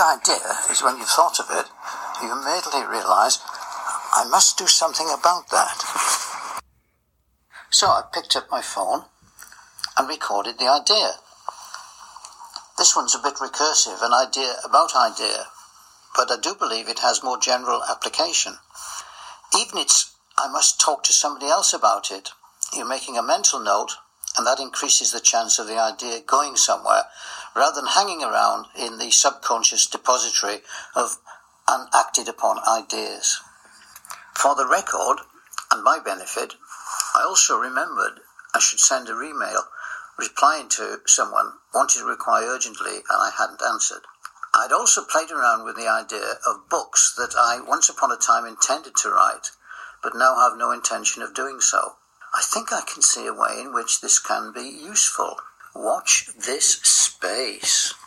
good idea is when you've thought of it, you immediately realise, I must do something about that. So I picked up my phone and recorded the idea. This one's a bit recursive, an idea about idea, but I do believe it has more general application. Even it's, I must talk to somebody else about it. You're making a mental note, and that increases the chance of the idea going somewhere rather than hanging around in the subconscious depository of unacted upon ideas. For the record, and my benefit, I also remembered I should send a email replying to someone wanting to reply urgently and I hadn't answered. I'd also played around with the idea of books that I once upon a time intended to write, but now have no intention of doing so. I think I can see a way in which this can be useful. Watch this space.